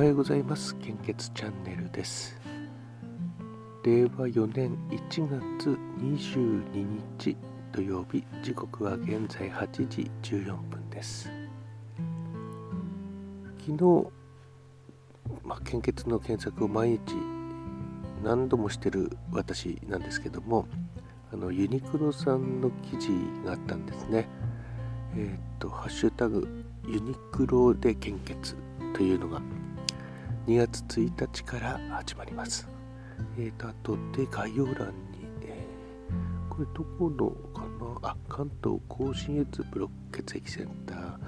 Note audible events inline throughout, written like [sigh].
はようございます。献血チャンネルです。令和4年1月22日土曜日時刻は現在8時14分です。昨日、まあ、献血の検索を毎日何度もしてる私なんですけどもあのユニクロさんの記事があったんですね。えっ、とハッシュタグユニクロで献血というのが2月1日から始まります。えーと、あとで概要欄に、えー、これどこのかな？あ、関東甲信越ブロック血液センター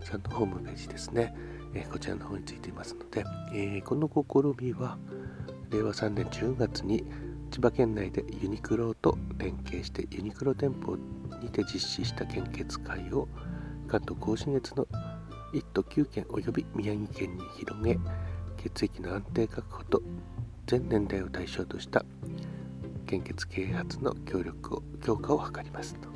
さんのホームページですね。えー、こちらの方についていますので、えー、この試みは令和3年10月に千葉県内でユニクロと連携してユニクロ店舗にて実施した献血会を関東甲信越の1都9県及び宮城県に広げ血液の安定確保と全年代を対象とした献血啓発の協力を強化を図りますと。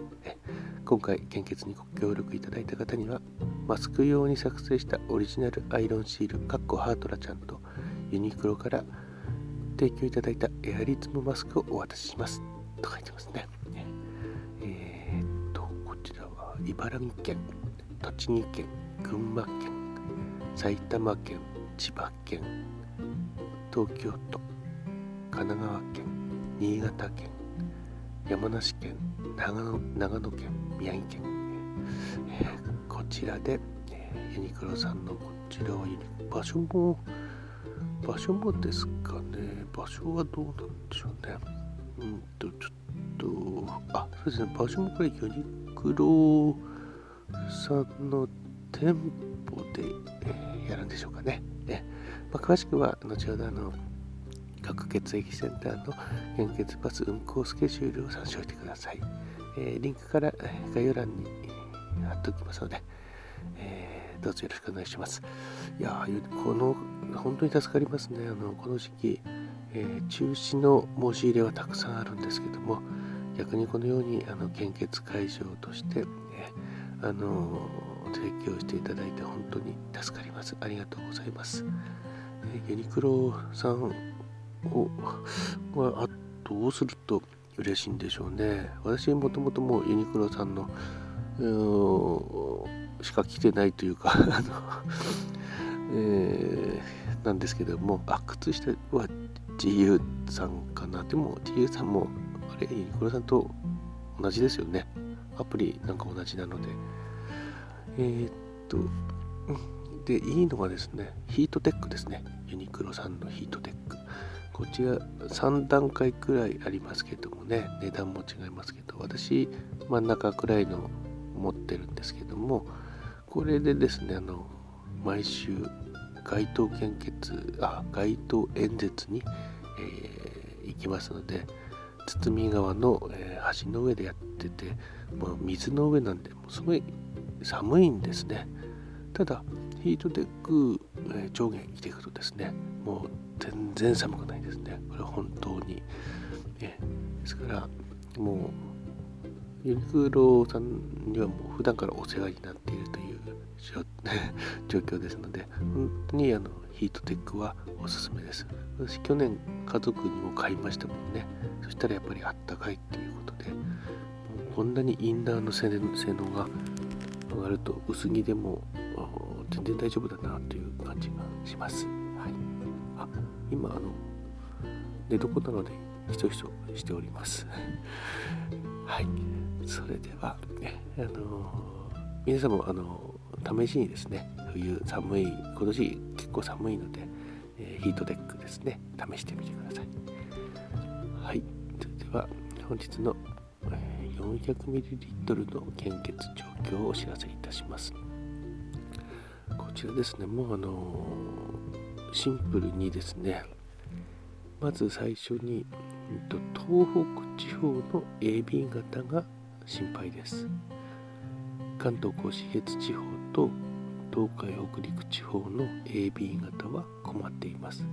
今回献血にご協力いただいた方にはマスク用に作成したオリジナルアイロンシールかっこハートラちゃんとユニクロから提供いただいたエアリズムマスクをお渡ししますと書いてますね。えー、っとこちらは茨城県栃木県群馬県埼玉県千葉県東京都神奈川県新潟県山梨県長野長野県宮城県、えー、こちらで、えー、ユニクロさんのこちらはユニ場所も場所もですかね。場所はどうなんでしょうね。うんとちょっとあそうですね。場所もこれユニクロさんの店舗で、やるんでしょうかね。ねまあ、詳しくは後ほどあの各血液センターの献血バス運行スケジュールを参照してください。えー、リンクから概要欄に貼っておきますので、えー、どうぞよろしくお願いします。いやこの本当に助かりますね。あのこの時期、えー、中止の申し入れはたくさんあるんですけども、逆にこのようにあの献血会場として、え、あの提供していただいて本当に助かります。ありがとうございます。えユニクロさんを、まあ、どうすると嬉しいんでしょうね。私もともともうユニクロさんのしか来てないというか [laughs] あの、えー、なんですけども、あ、靴下は GU さんかな。でも GU さんも、あれ、ユニクロさんと同じですよね。アプリなんか同じなので。えー、っと、で、いいのがですね、ヒートテックですね。ユニクロさんのヒートテック。こちら3段階くらいありますけどもね、値段も違いますけど、私、真ん中くらいの持ってるんですけども、これでですね、あの、毎週、街頭献血、あ、街頭演説に、えー、行きますので、堤川の、えー、橋の上でやってて、もう水の上なんで、もうすごい寒いんですね。ただ、ヒートテック、えー、上下着ていくとですね、もう全然寒くないですね。これ本当に。えー、ですから、もう、ユニクロさんにはもう普段からお世話になっているという状 [laughs] 況ですので、本当にあのヒートテックはおすすめです。私、去年家族にも買いましたもんね。そしたらやっぱりあったかいっていうことで、こんなにインナーの性能ががると薄着でも全然大丈夫だなという感じがします。はい、あ今あの寝床なのでひそひそしております。[laughs] はい、それでは、ね、あの皆さんもあの試しにですね冬寒い今年結構寒いので、えー、ヒートテックですね試してみてください。はい、それでは本日の 400ml の献血状況をお知らせいたします。こちらですね、もうあのシンプルにですね、まず最初に、東北地方の AB 型が心配です。関東甲信越地方と東海北陸地方の AB 型は困っています。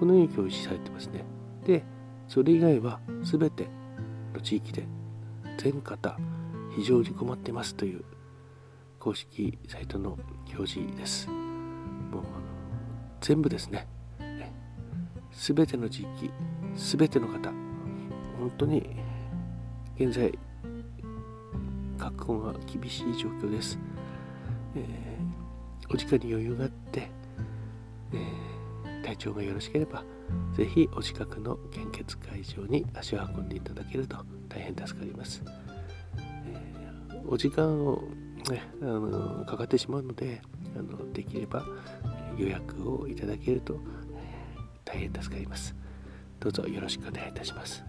このように表示されてますね。で、それ以外は全ての地域で全方非常に困ってますという公式サイトの表示です。もう全部ですね。すべての地域すべての方本当に現在確保が厳しい状況です、えー、お時間に余裕があって、えー、体調がよろしければぜひお近くの献血会場に足を運んでいただけると大変助かります、えー、お時間を、ね、あのかかってしまうのであのできれば予約をいただけると大変助かります。どうぞよろしくお願いいたします。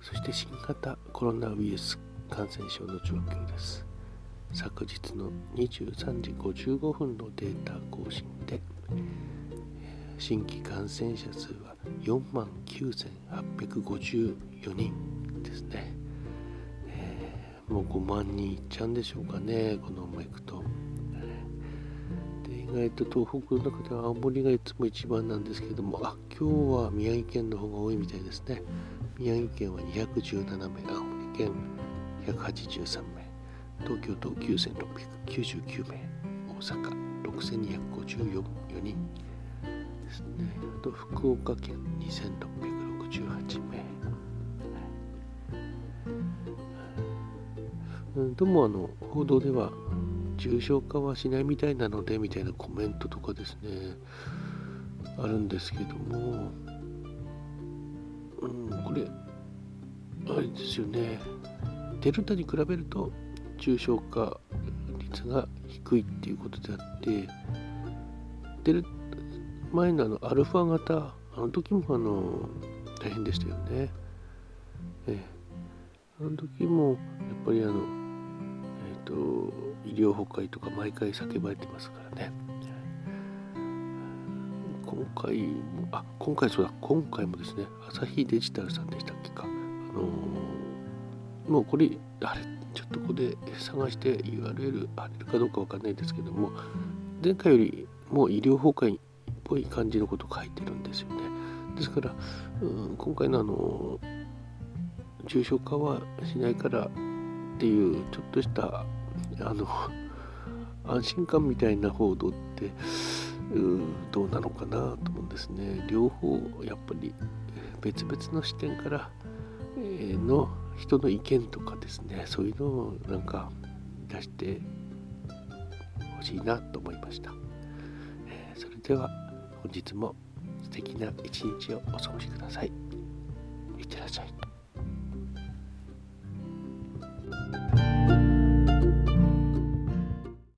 そして新型コロナウイルス感染症の状況です。昨日の23時55分のデータ更新で新規感染者数は4万9854人ですね、えー、もう5万人いっちゃうんでしょうかねこのままいくとで意外と東北の中では青森がいつも一番なんですけども、あ、今日は宮城県の方が多いみたいですね。宮城県は217名、青森県183名、東京都9699名、大阪6254人。ですね。あと福岡県2668名。うん、でもあの報道では重症化はしないみたいなのでみたいなコメントとかですねあるんですけども、うん、これあれですよね。デルタに比べると重症化率が低いっていうことであってデル前のあのアルファ型あの時もあの大変でしたよね。えあの時もやっぱりあのえっ、ー、と医療崩壊とか毎回叫ばれてますからね。今回もあ今回そうだ。今回もですね朝日デジタルさんでしたっけか。あのー、もうこれあれちょっとここで探して URL あれるかどうかわかんないですけども前回よりもう医療崩壊ぽい感じのこと書いてるんですよね。ですから、うん、今回のあの重症化はしないからっていうちょっとしたあの安心感みたいな報道ってうんどうなのかなと思うんですね。両方やっぱり別々の視点からの人の意見とかですね。そういうのをなんか出してほしいなと思いました、それでは本日も素敵な一日をお過ごしください。いってらっしゃい。